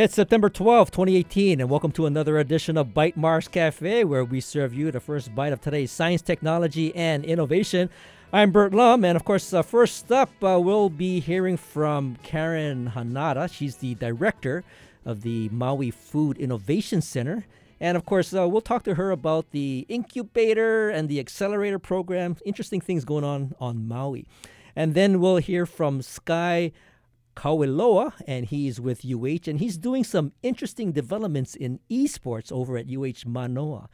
It's September 12, 2018, and welcome to another edition of Bite Marks Cafe, where we serve you the first bite of today's science, technology, and innovation. I'm Bert Lum, and of course, uh, first up, uh, we'll be hearing from Karen Hanada. She's the director of the Maui Food Innovation Center. And of course, uh, we'll talk to her about the incubator and the accelerator program. Interesting things going on on Maui. And then we'll hear from Sky Kawiloa, and he's with UH, and he's doing some interesting developments in esports over at UH Manoa.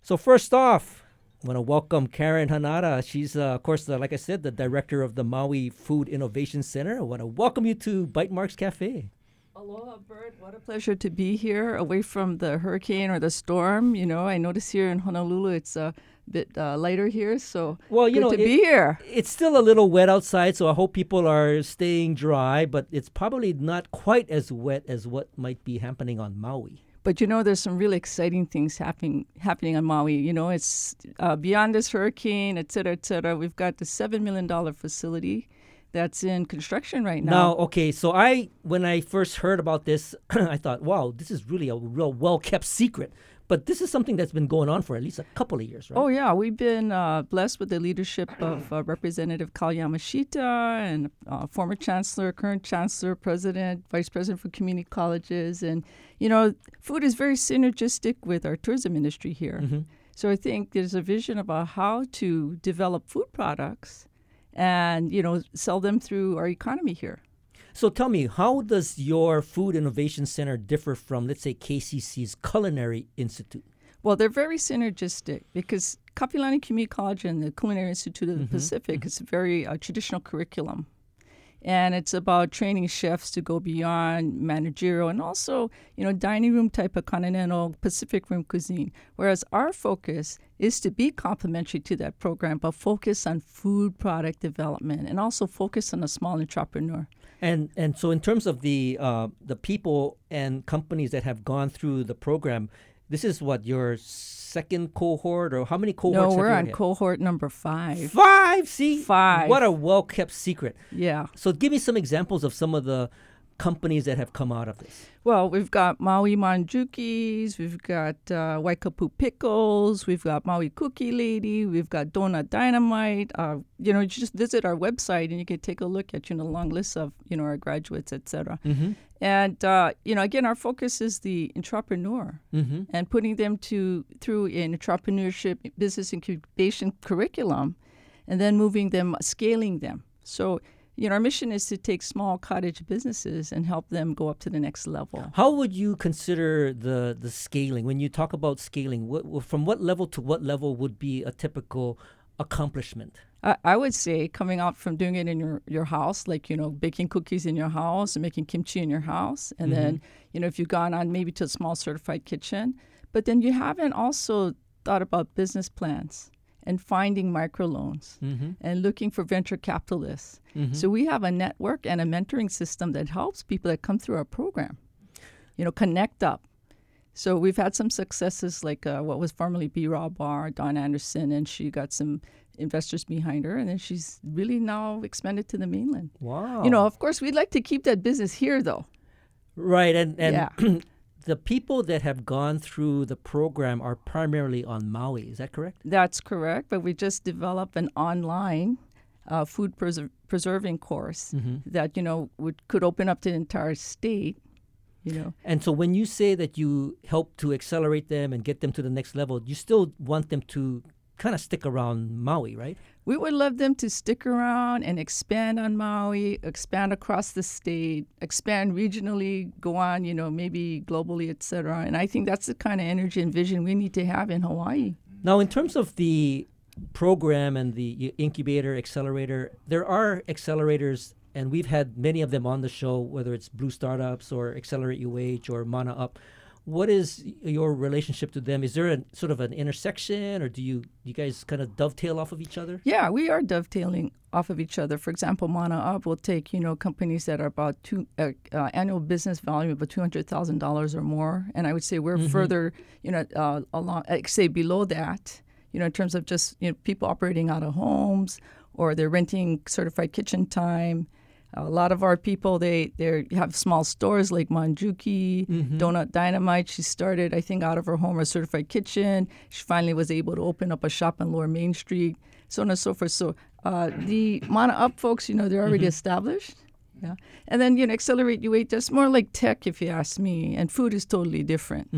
So, first off, I want to welcome Karen Hanada. She's, uh, of course, the, like I said, the director of the Maui Food Innovation Center. I want to welcome you to Bite Marks Cafe. Aloha, Bert. What a pleasure to be here, away from the hurricane or the storm. You know, I notice here in Honolulu it's a bit uh, lighter here, so well, you good know, to it- be here. It's still a little wet outside, so I hope people are staying dry, but it's probably not quite as wet as what might be happening on Maui. But you know, there's some really exciting things happening happening on Maui. You know, it's uh, beyond this hurricane, et cetera, et cetera. We've got the seven million dollar facility that's in construction right now. Now, okay, so I when I first heard about this, I thought, wow, this is really a real well kept secret. But this is something that's been going on for at least a couple of years, right? Oh yeah, we've been uh, blessed with the leadership of uh, Representative Kyle Yamashita and uh, former Chancellor, current Chancellor, President, Vice President for Community Colleges, and you know, food is very synergistic with our tourism industry here. So I think there's a vision about how to develop food products, and you know, sell them through our economy here. So tell me, how does your Food Innovation Center differ from, let's say, KCC's Culinary Institute? Well, they're very synergistic because Kapiolani Community College and the Culinary Institute of the Pacific is a very uh, traditional curriculum. And it's about training chefs to go beyond managerial and also, you know, dining room type of continental Pacific room cuisine. Whereas our focus is to be complementary to that program, but focus on food product development and also focus on a small entrepreneur. And and so in terms of the uh, the people and companies that have gone through the program, this is what your second cohort or how many cohorts? No, we're on had? cohort number five. five. See, Five. What a well kept secret. Yeah. So give me some examples of some of the companies that have come out of this. Well, we've got Maui Manjukis, we've got uh, Waikapu Pickles, we've got Maui Cookie Lady, we've got Donut Dynamite. Uh, you know, you just visit our website and you can take a look at you know a long list of you know our graduates, et cetera. Mm-hmm. And uh, you know, again, our focus is the entrepreneur Mm-hmm. and putting them to through an entrepreneurship business incubation curriculum, and then moving them, scaling them. So. You know, our mission is to take small cottage businesses and help them go up to the next level. How would you consider the the scaling when you talk about scaling? What from what level to what level would be a typical accomplishment? I, I would say coming out from doing it in your, your house, like, you know, baking cookies in your house and making kimchi in your house. And then, mm-hmm. you know, if you've gone on maybe to a small certified kitchen, but then you haven't also thought about business plans and finding microloans Mm-hmm. and looking for venture capitalists. So we have a network and a mentoring system that helps people that come through our program, you know, connect up. So we've had some successes like uh, what was formerly B Raw Bar, Dawn Anderson, and she got some investors behind her, and then she's really now expanded to the mainland. Wow. You know, of course, we'd like to keep that business here, though. right, and and Yeah. the people that have gone through the program are primarily on Maui. Is that correct? That's correct, but we just developed an online uh, food preser- preserving course that you know would could open up to the entire state. You know, And so when you say that you help to accelerate them and get them to the next level, you still want them to kind of stick around Maui, right? We would love them to stick around and expand on Maui, expand across the state, expand regionally, go on, you know, maybe globally, et cetera. And I think that's the kind of energy and vision we need to have in Hawaii. Now, in terms of the program and the incubator accelerator, there are accelerators, and we've had many of them on the show, whether it's Blue Startups or Accelerate UH or Mana Up. What is your relationship to them? Is there a sort of an intersection, or do you you guys kind of dovetail off of each other? Yeah, we are dovetailing off of each other. For example, Mana Up will take you know companies that are about two uh, uh, annual business value of two hundred thousand dollars or more, and I would say we're further you know uh, along, uh, say below that. You know, in terms of just you know people operating out of homes or they're renting certified kitchen time. A lot of our people they they have small stores like Manjuki, Mm-hmm. Donut Dynamite. She started, I think, out of her home a certified kitchen. She finally was able to open up a shop on Lower Main Street, so on and so forth. So uh, the Mana Up folks, you know, they're already established. Yeah, and then you know, Accelerate U8. That's more like tech, if you ask me, and food is totally different.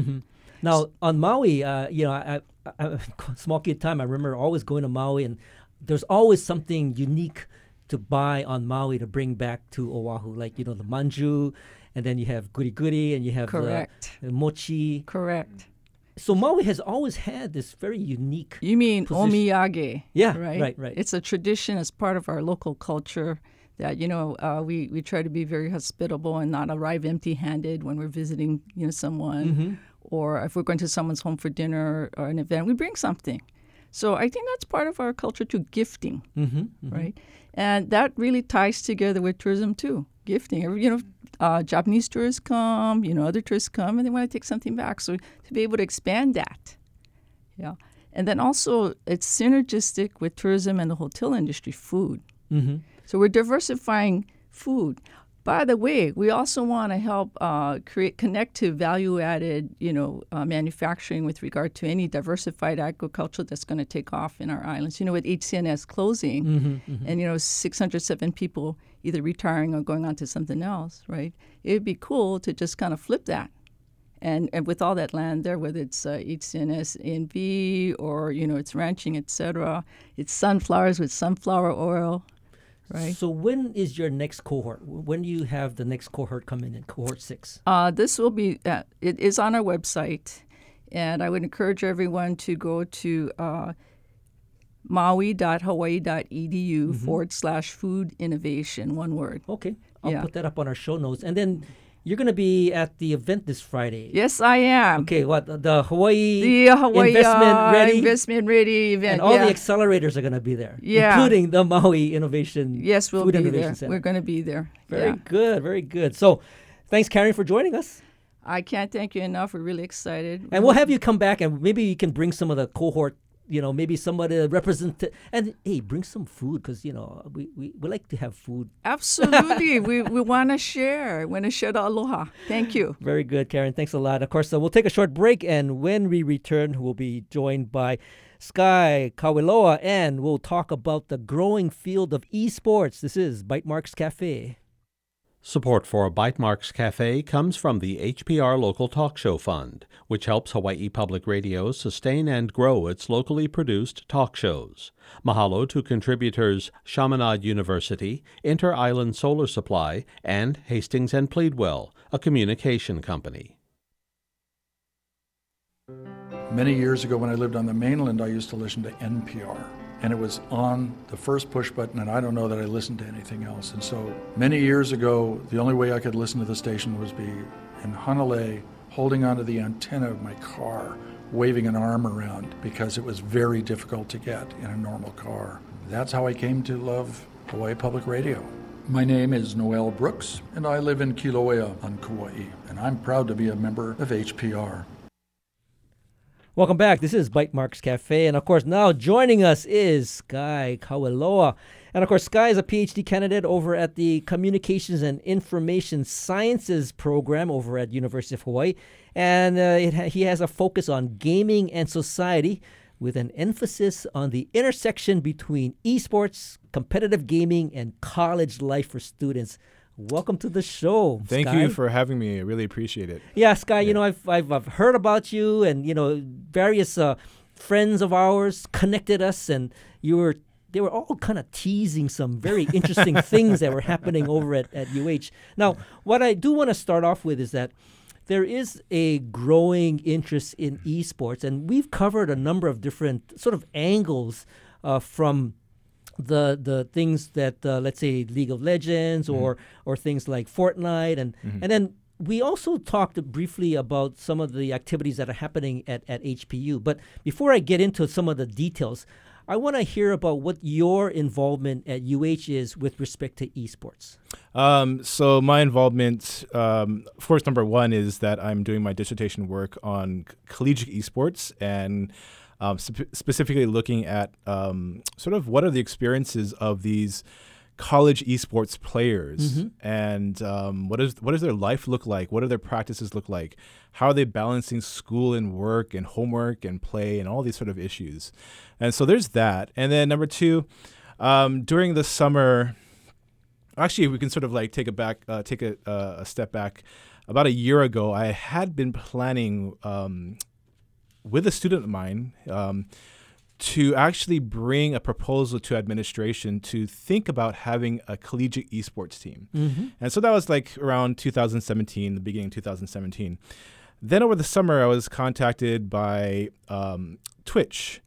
Now on Maui, uh, you know, I, I, I small kid time. I remember always going to Maui, and there's always something unique to buy on Maui to bring back to Oahu, like you know the manju, and then you have goody goody, and you have the- Correct. the mochi. Correct. So Maui has always had this very unique. You mean position. omiyage? Yeah, right. right, right. It's a tradition as part of our local culture that you know uh, we we try to be very hospitable and not arrive empty-handed when we're visiting you know someone, Mm-hmm. or if we're going to someone's home for dinner or an event, we bring something. So I think that's part of our culture too, gifting, Mm-hmm, right? And that really ties together with tourism too, gifting. You know, uh, Japanese tourists come, you know, other tourists come, and they want to take something back. So to be able to expand that, yeah. And then also, it's synergistic with tourism and the hotel industry, food. Mm-hmm. So we're diversifying food. By the way, we also want to help uh, create connect to value-added, you know, uh, manufacturing with regard to any diversified agriculture that's going to take off in our islands. You know, with HC&S closing, Mm-hmm. and you know, 607 people either retiring or going on to something else, right? It'd be cool to just kind of flip that and, and with all that land there, whether it's uh, HC&S A&B or you know it's ranching, etc., it's sunflowers with sunflower oil, right? So when is your next cohort? When do you have the next cohort coming in? Cohort six. Uh, this will be uh, it is on our website, and I would encourage everyone to go to uh, maui.hawaii.edu forward slash food innovation, one word. Okay, I'll Yeah. put that up on our show notes, and then you're going to be at the event this Friday. Yes, I am. Okay, what the- Hawaii The Hawaii investment uh, ready, investment ready event. and all yeah. the accelerators are going to be there, Yeah. including the Maui Innovation yes, we'll Food be Innovation there. Center. We're going to be there. very yeah. good, very good. So, thanks, Karen, for joining us, I can't thank you enough. We're really excited. and we'll have you come back, and maybe you can bring some of the cohort. You know, maybe somebody represent, and hey, bring some food because you know we, we, we like to have food. Absolutely. we we want to share. We want to share the aloha. Thank you. Very good, Karen. Thanks a lot. Of course, uh, we'll take a short break, and when we return, we'll be joined by Sky Kawiloa, and we'll talk about the growing field of esports. This is Bite Marks Cafe. Support for Bite Marks Cafe comes from the HPR Local Talk Show Fund, which helps Hawaii Public Radio sustain and grow its locally produced talk shows. Mahalo to contributors Chaminade University, Inter Island Solar Supply, and Hastings and Pleadwell, a communication company. Many years ago, when I lived on the mainland, I used to listen to NPR. And it was on the first push button, and I don't know that I listened to anything else. And so many years ago, the only way I could listen to the station was be in Hanalei, holding onto the antenna of my car, waving an arm around because it was very difficult to get in a normal car. That's how I came to love Hawaii Public Radio. My name is Noel Brooks, and I live in Kilauea on Kauai, and I'm proud to be a member of HPR. Welcome back. This is Bite Marks Cafe, and of course, now joining us is Sky Kawiloa. And of course, Sky is a PhD candidate over at the Communications and Information Sciences program over at University of Hawaii, and uh, ha- he has a focus on gaming and society, with an emphasis on the intersection between esports, competitive gaming, and college life for students. Welcome to the show. Thank Sky. you for having me. I really appreciate it. Yeah, Sky, you know, I've, I've, I've heard about you, and, you know, various uh, friends of ours connected us, and you were. They were all kind of teasing some very interesting things that were happening over at, at UH. Now, what I do want to start off with is that there is a growing interest in esports, and we've covered a number of different sort of angles uh, from the the things that uh, let's say League of Legends or or things like Fortnite and and then we also talked briefly about some of the activities that are happening at, at HPU. But before I get into some of the details, I want to hear about what your involvement at UH is with respect to esports. Um, so my involvement, um, of course, number one is that I'm doing my dissertation work on collegiate esports and um, spe- specifically looking at um, sort of what are the experiences of these college esports players and um, what is what does their life look like? What do their practices look like? How are they balancing school and work and homework and play and all these sort of issues? And so there's that. And then number two, um, during the summer, actually we can sort of like take a back, uh, take a, uh, a step back. About a year ago, I had been planning um, with a student of mine. Um, to actually bring a proposal to administration to think about having a collegiate esports team. And so that was like around 2017, the beginning of 2017. Then over the summer, I was contacted by um, Twitch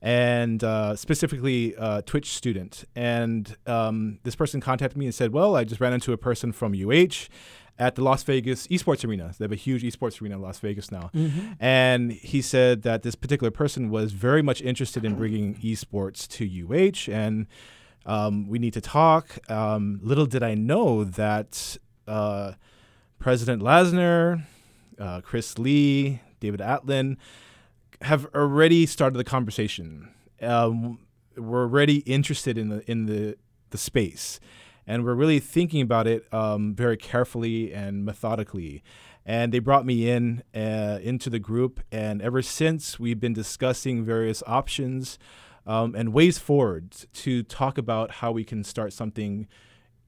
and uh, specifically uh, Twitch student. And um, this person contacted me and said, Well, I just ran into a person from UH at the Las Vegas esports arena. They have a huge esports arena in Las Vegas now. And he said that this particular person was very much interested in bringing esports to UH and um, we need to talk. Um, little did I know that uh, President Lassner, uh, Chris Lee, David Atlin have already started the conversation. Um, we're already interested in the in the the space, and we're really thinking about it um, very carefully and methodically. And they brought me in uh, into the group, and ever since we've been discussing various options um, and ways forward to talk about how we can start something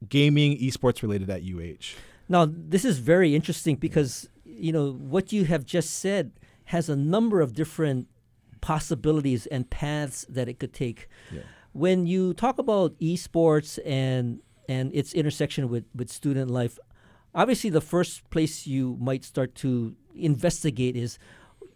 gaming esports related at UH. Now, this is very interesting because you know what you have just said has a number of different possibilities and paths that it could take. When you talk about esports and and its intersection with with student life, obviously the first place you might start to investigate is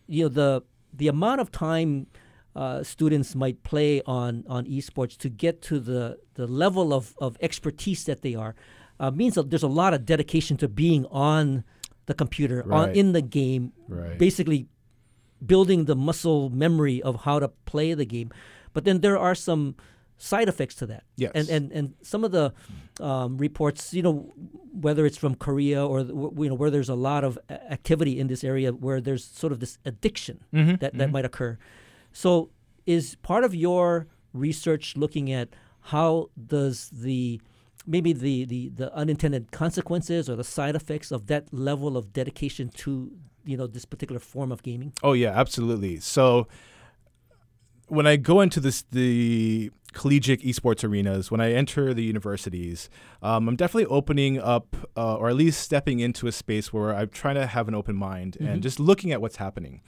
you know the the amount of time uh, students might play on on esports to get to the the level of, of expertise that they are uh, means that there's a lot of dedication to being on the computer on in the game Right. basically building the muscle memory of how to play the game but then there are some side effects to that Yes. and and and some of the um, reports you know whether it's from korea or you know where there's a lot of activity in this area where there's sort of this addiction that, that might occur so is part of your research looking at how does the maybe the, the, the unintended consequences or the side effects of that level of dedication to you know this particular form of gaming Oh yeah, absolutely. So when I go into this the collegiate esports arenas, when I enter the universities, um, I'm definitely opening up, uh, or at least stepping into a space where I'm trying to have an open mind and just looking at what's happening.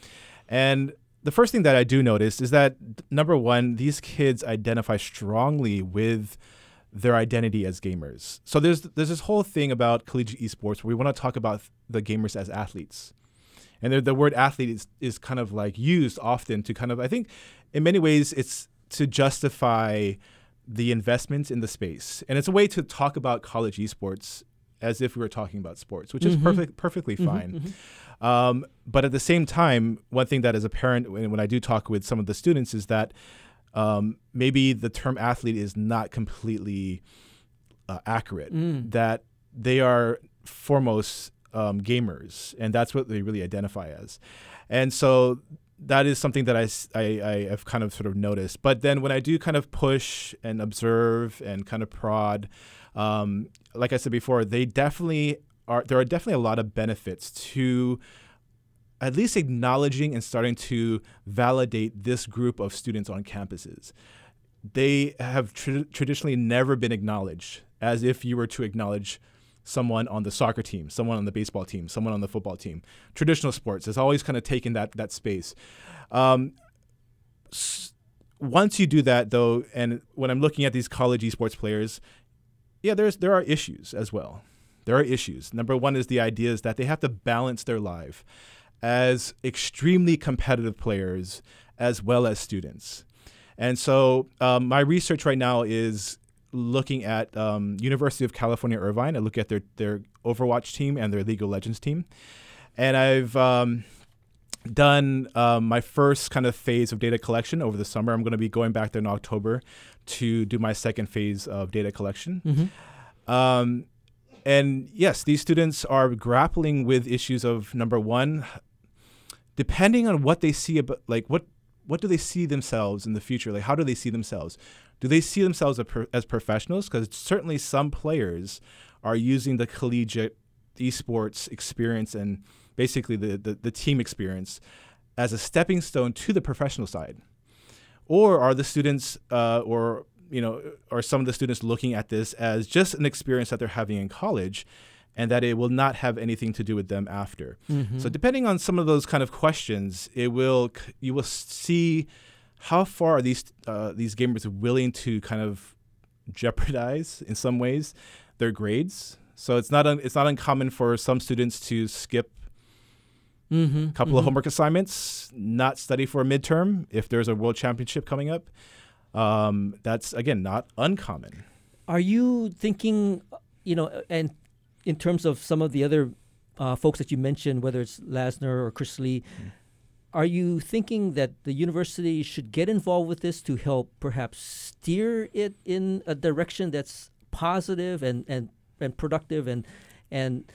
And the first thing that I do notice is that number one, these kids identify strongly with their identity as gamers. So there's there's this whole thing about collegiate esports where we want to talk about the gamers as athletes and the, the word athlete is, is kind of like used often to kind of i think in many ways it's to justify the investments in the space and it's a way to talk about college esports as if we were talking about sports which is perfect, perfectly fine um, but at the same time one thing that is apparent when, when i do talk with some of the students is that um, maybe the term athlete is not completely uh, accurate. That they are foremost um, gamers, and that's what they really identify as. And so that is something that I, I, have kind of sort of noticed. But then when I do kind of push and observe and kind of prod, um, like I said before, they definitely are. There are definitely a lot of benefits to at least acknowledging and starting to validate this group of students on campuses. They have tr- traditionally never been acknowledged as if you were to acknowledge someone on the soccer team, someone on the baseball team, someone on the football team. Traditional sports has always kind of taken that that space. Um, s- once you do that, though, and when I'm looking at these college esports players, yeah, there's there are issues as well. There are issues. Number one is the idea is that they have to balance their life as extremely competitive players as well as students. And so um, my research right now is looking at um, University of California Irvine. I look at their their Overwatch team and their League of Legends team, and I've um, done um, my first kind of phase of data collection over the summer. I'm going to be going back there in October to do my second phase of data collection. Um, and yes, these students are grappling with issues of number one, depending on what they see about, like what what do they see themselves in the future? Like, how do they see themselves? Do they see themselves as, professionals? Because certainly some players are using the collegiate esports experience and basically the, the, the team experience as a stepping stone to the professional side. Or are the students uh, or you know, are some of the students looking at this as just an experience that they're having in college and that it will not have anything to do with them after. Mm-hmm. So depending on some of those kind of questions, it will you will see how far are these uh, these gamers willing to kind of jeopardize in some ways their grades. So it's not un- it's not uncommon for some students to skip mm-hmm. a couple mm-hmm. of homework assignments, not study for a midterm if there's a world championship coming up. Um, that's again not uncommon. Are you thinking, you know, and in terms of some of the other uh, folks that you mentioned, whether it's Lassner or Chris Lee, mm. Are you thinking that the university should get involved with this to help perhaps steer it in a direction that's positive and and, and productive and and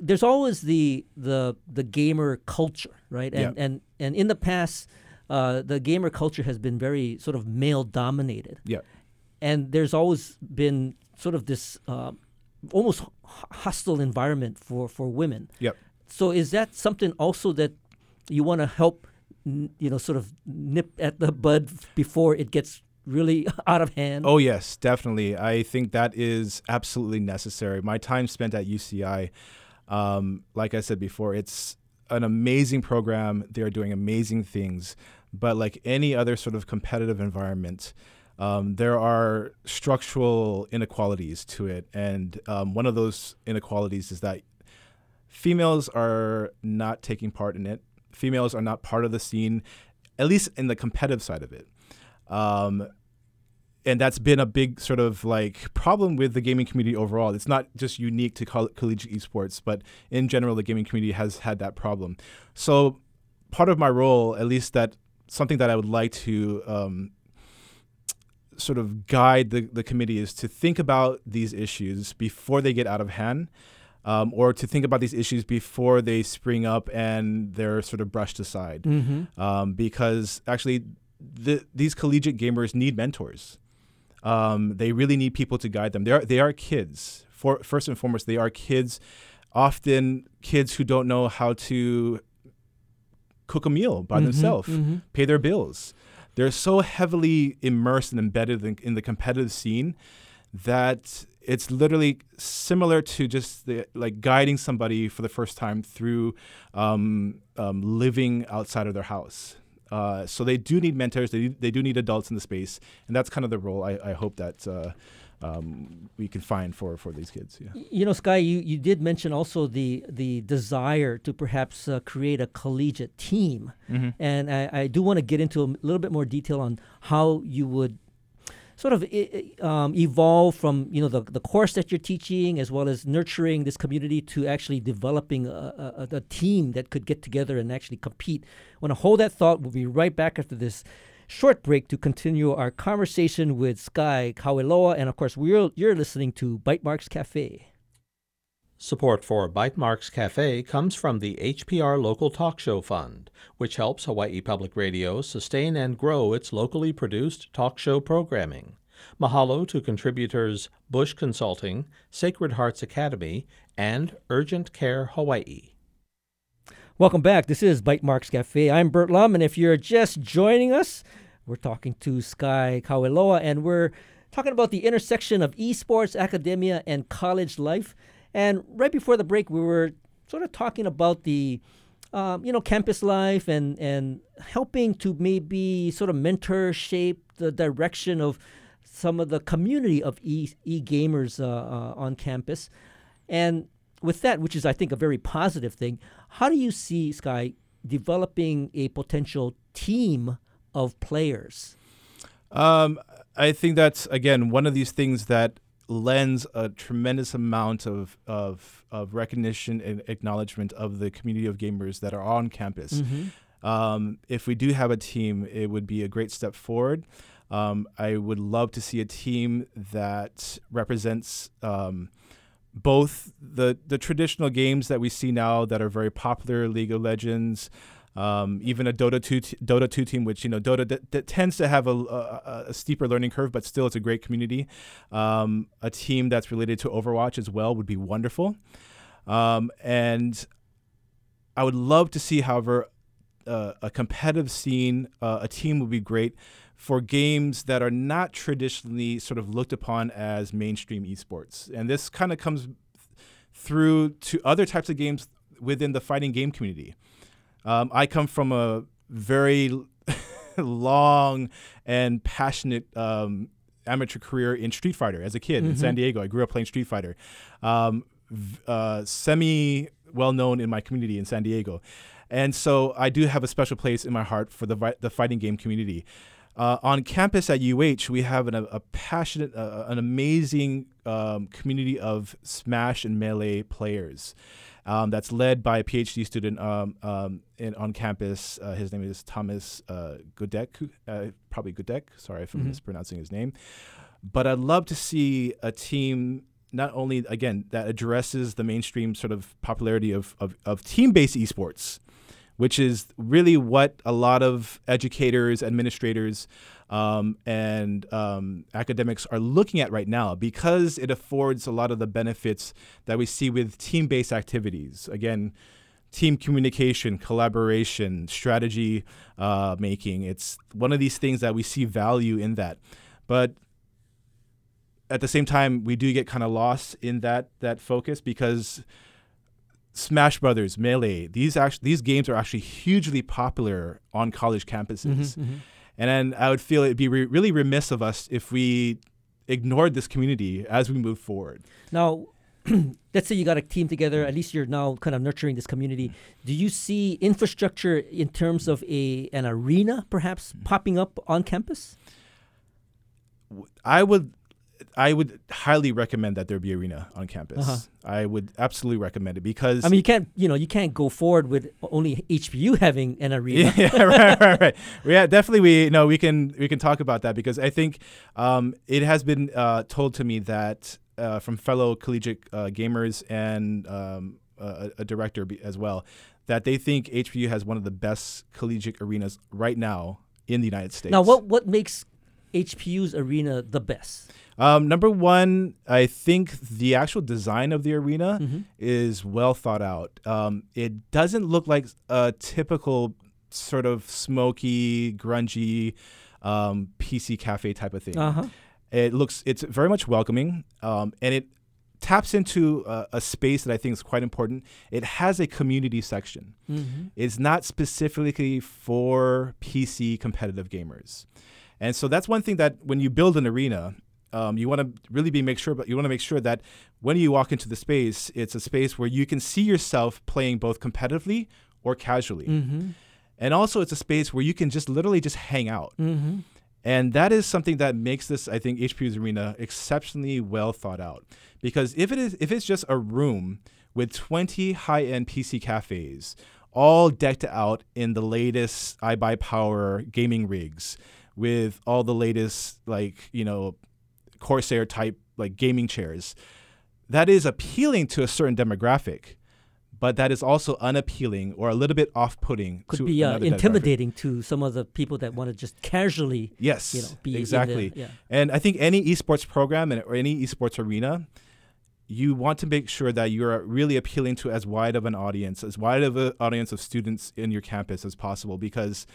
there's always the the the gamer culture, right? And yeah. and and in the past uh, the gamer culture has been very sort of male dominated. Yeah. And there's always been sort of this uh, almost hostile environment for, for women. Yep. So is that something also that you want to help, you know, sort of nip at the bud before it gets really out of hand? Oh yes, definitely. I think that is absolutely necessary. My time spent at UCI, um, like I said before, it's an amazing program. They're doing amazing things. But like any other sort of competitive environment, um, there are structural inequalities to it. And um, one of those inequalities is that females are not taking part in it. Females are not part of the scene, at least in the competitive side of it. Um, and that's been a big sort of like problem with the gaming community overall. It's not just unique to coll- collegiate esports, but in general, the gaming community has had that problem. So, part of my role, at least that something that I would like to um, sort of guide the, the committee is to think about these issues before they get out of hand. Um, or to think about these issues before they spring up and they're sort of brushed aside. Mm-hmm. Um, because actually, the, these collegiate gamers need mentors. Um, they really need people to guide them. They are, they are kids. For, first and foremost, they are kids, often kids who don't know how to cook a meal by mm-hmm, themselves, mm-hmm. pay their bills. They're so heavily immersed and embedded in, in, the competitive scene that it's literally similar to just the, like guiding somebody for the first time through um, um, living outside of their house. Uh, so they do need mentors. They, they do need adults in the space, and that's kind of the role I, I hope that uh, um, we can find for, for these kids. Yeah. You know, Sky, you, you did mention also the the desire to perhaps uh, create a collegiate team, mm-hmm. and I, I do want to get into a little bit more detail on how you would sort of um, evolve from you know the, the course that you're teaching as well as nurturing this community to actually developing a, a, a team that could get together and actually compete. I want to hold that thought. We'll be right back after this short break to continue our conversation with Sky Kaweloa. And of course, we're, you're listening to Bite Marks Cafe. Support for Bite Marks Cafe comes from the HPR Local Talk Show Fund, which helps Hawaii Public Radio sustain and grow its locally produced talk show programming. Mahalo to contributors Bush Consulting, Sacred Hearts Academy, and Urgent Care Hawaii. Welcome back. This is Bite Marks Cafe. I'm Bert Lum, and if you're just joining us, we're talking to Sky Kaweloa, and we're talking about the intersection of esports, academia, and college life. And right before the break, we were sort of talking about the um, you know, campus life and and helping to maybe sort of mentor shape the direction of some of the community of e gamers uh, uh, on campus. And with that, which is I think a very positive thing, how do you see Sky developing a potential team of players? Um, I think that's again one of these things that lends a tremendous amount of of, of recognition and acknowledgement of the community of gamers that are on campus. Mm-hmm. Um, if we do have a team, it would be a great step forward. Um, I would love to see a team that represents um, both the the traditional games that we see now that are very popular, League of Legends, Um, even a Dota two t- Dota two team, which you know Dota that, that tends to have a, a, a, steeper learning curve, but still it's a great community. Um, a team that's related to Overwatch as well would be wonderful. Um, and I would love to see, however, uh, a competitive scene. Uh, a team would be great for games that are not traditionally sort of looked upon as mainstream esports. And this kind of comes through to other types of games within the fighting game community. Um, I come from a very long and passionate um, amateur career in Street Fighter as a kid mm-hmm. in San Diego. I grew up playing Street Fighter. Um, uh, semi well known in my community in San Diego. And so I do have a special place in my heart for the, the fighting game community. Uh, on campus at UH, we have an, a, passionate, uh, an amazing um, community of Smash and Melee players. Um, that's led by a PhD student um, um, in, on campus. Uh, his name is Thomas uh, Gudek, uh, probably Gudek. Sorry if I'm mm-hmm. mispronouncing his name. But I'd love to see a team not only again that addresses the mainstream sort of popularity of, of, of team-based esports which is really what a lot of educators, administrators, um, and um, academics are looking at right now because it affords a lot of the benefits that we see with team based activities. Again, team communication, collaboration, strategy uh, making. It's one of these things that we see value in that. But at the same time, we do get kind of lost in that that focus because Smash Brothers, Melee, these actually these games are actually hugely popular on college campuses. Mm-hmm, mm-hmm. And then I would feel it'd be re- really remiss of us if we ignored this community as we move forward. Now, let's say you got a team together, at least you're now kind of nurturing this community. Do you see infrastructure in terms of a an arena perhaps popping up on campus? I would I would highly recommend that there be arena on campus. Uh-huh. I would absolutely recommend it because I mean you can't you know you can't go forward with only HPU having an arena. yeah, right, right, right. Yeah, definitely. We know we can we can talk about that because I think um, it has been uh, told to me that uh, from fellow collegiate uh, gamers and um, a, a director as well that they think HPU has one of the best collegiate arenas right now in the United States. Now, what what makes HPU's arena the best? Um, number one, I think the actual design of the arena mm-hmm. is well thought out. Um, it doesn't look like a typical sort of smoky, grungy um, PC cafe type of thing. Uh-huh. It looks it's very much welcoming, um, and it taps into a, a, space that I think is quite important. It has a community section. Mm-hmm. It's not specifically for PC competitive gamers. And so that's one thing that when you build an arena, um, you want to really be make sure, but you want to make sure that when you walk into the space, it's a space where you can see yourself playing both competitively or casually, mm-hmm. and also it's a space where you can just literally just hang out. Mm-hmm. And that is something that makes this, I think, HPU's arena exceptionally well thought out. Because if it is, if it's just a room with 20 high-end PC cafes, all decked out in the latest iBuyPower gaming rigs, with all the latest like you know Corsair type like gaming chairs. That is appealing to a certain demographic, but that is also unappealing or a little bit off-putting. Could be uh, intimidating to some of the people that want to just casually. Yes, you know, be exactly. The, yeah. And I think any esports program and, or any esports arena, you want to make sure that you're really appealing to as wide of an audience, as wide of an audience of students in your campus as possible, because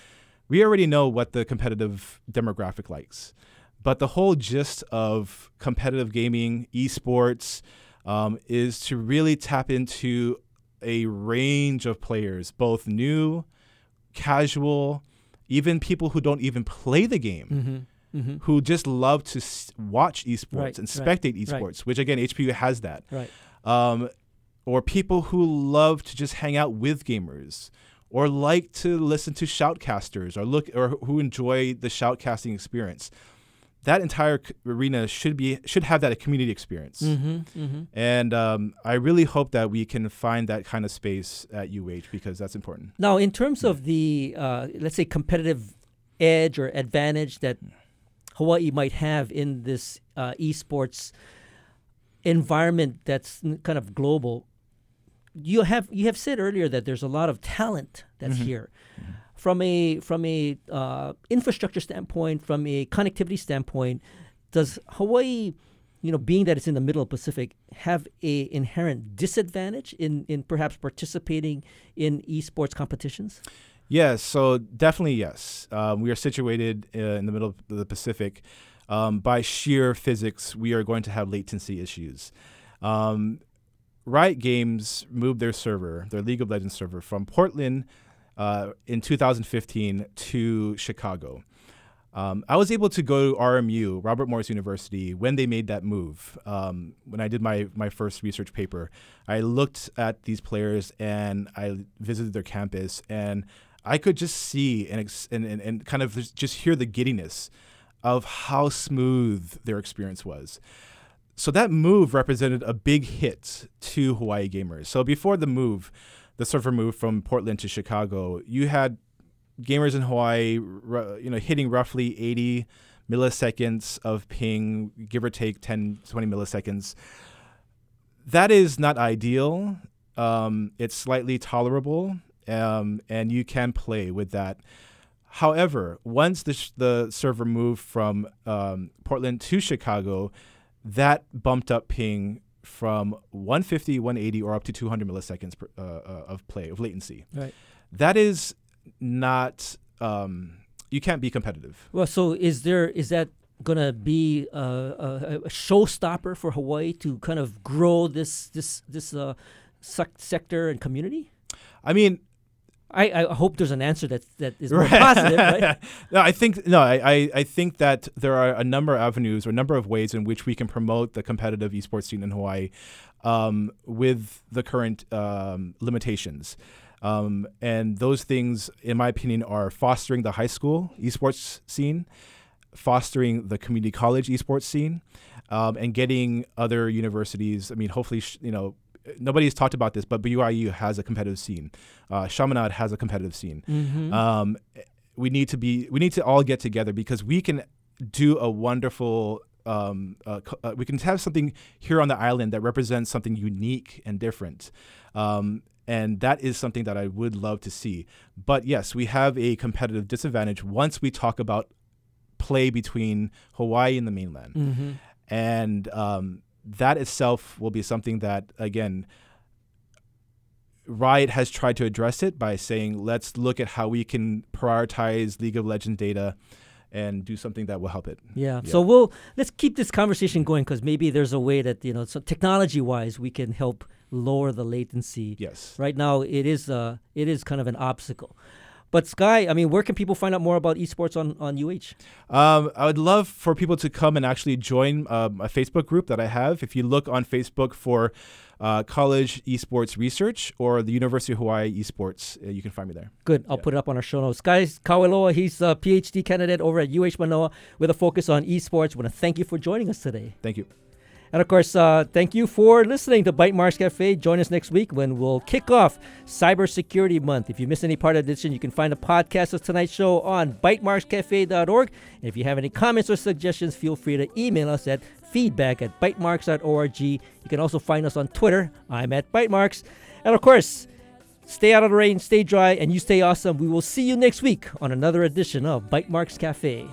we already know what the competitive demographic likes. But the whole gist of competitive gaming, esports, um, is to really tap into a range of players, both new, casual, even people who don't even play the game. Mm-hmm. Mm-hmm. Who just love to s- watch esports right, and spectate right, esports, right. which again HPU has that. Right. Um, or people who love to just hang out with gamers, or like to listen to shoutcasters, or look, or who enjoy the shoutcasting experience that entire arena should be should have that community experience. Mm-hmm, mm-hmm. And um, I really hope that we can find that kind of space at UH because that's important. Now, in terms of the uh, let's say competitive edge or advantage that Hawaii might have in this uh, esports environment that's kind of global, you have you have said earlier that there's a lot of talent that's Mm-hmm. here. From a from a uh, infrastructure standpoint, from a connectivity standpoint, does Hawaii, you know, being that it's in the middle of Pacific, have a inherent disadvantage in in perhaps participating in esports competitions? Yes, so definitely yes. Um, we are situated uh, in the middle of the Pacific. Um, by sheer physics, we are going to have latency issues. Um, Riot Games moved their server, their League of Legends server, from Portland uh, in 2015 to Chicago. Um, I was able to go to RMU, Robert Morris University, when they made that move. Um, when I did my, my first research paper, I looked at these players and I visited their campus, and I could just see and, and, and kind of just hear the giddiness of how smooth their experience was. So that move represented a big hit to Hawaii gamers. So before the move, the server move from Portland to Chicago, you had gamers in Hawaii, you know, hitting roughly 80 milliseconds of ping, give or take 10, 20 milliseconds. That is not ideal. Um, it's slightly tolerable, um, and you can play with that. However, once the, sh- the server moved from um, Portland to Chicago, that bumped up ping from 150, 180, or up to 200 milliseconds per, uh, uh, of play, of latency. Right. That is not, um, you can't be competitive. Well, so is there is that going to be a, a, a showstopper for Hawaii to kind of grow this this this uh, sec- sector and community? I mean, I, I hope there's an answer that that is more positive, right? no, I think no, I, I, I think that there are a number of avenues or a number of ways in which we can promote the competitive esports scene in Hawaii um, with the current um, limitations. Um, and those things, in my opinion, are fostering the high school esports scene, fostering the community college esports scene, um, and getting other universities. I mean, hopefully, sh- you know, nobody's talked about this, but BYU has a competitive scene. Uh, Chaminade has a competitive scene. Mm-hmm. Um, we need to be. We need to all get together because we can do a wonderful. Um, uh, uh, we can have something here on the island that represents something unique and different. Um, and that is something that I would love to see. But yes, we have a competitive disadvantage once we talk about play between Hawaii and the mainland mm-hmm. and um, that itself will be something that again riot has tried to address it by saying let's look at how we can prioritize league of legends data and do something that will help it Yeah. Yeah. So we'll let's keep this conversation going because maybe there's a way that you know, so technology wise, we can help lower the latency. yes Right now, it is uh it is kind of an obstacle. But Sky, I mean, where can people find out more about esports on on UH? um, i would love for people to come and actually join um, a facebook group that i have if you look on facebook for uh, college esports research or the university of hawaii esports uh, you can find me there Good. I'll Yeah. put it up on our show notes. Sky Kaweloa, he's a PhD candidate over at UH Manoa with a focus on esports. want to thank you for joining us today. thank you And of course, uh, thank you for listening to Bite Marks Cafe. Join us next week when we'll kick off Cybersecurity Month. If you missed any part of this, you can find a podcast of tonight's show on bitemarkscafe.org. And if you have any comments or suggestions, feel free to email us at feedback at bitemarks.org. You can also find us on Twitter. I'm at bitemarks. And of course, stay out of the rain, stay dry, and you stay awesome. We will see you next week on another edition of Bite Marks Cafe.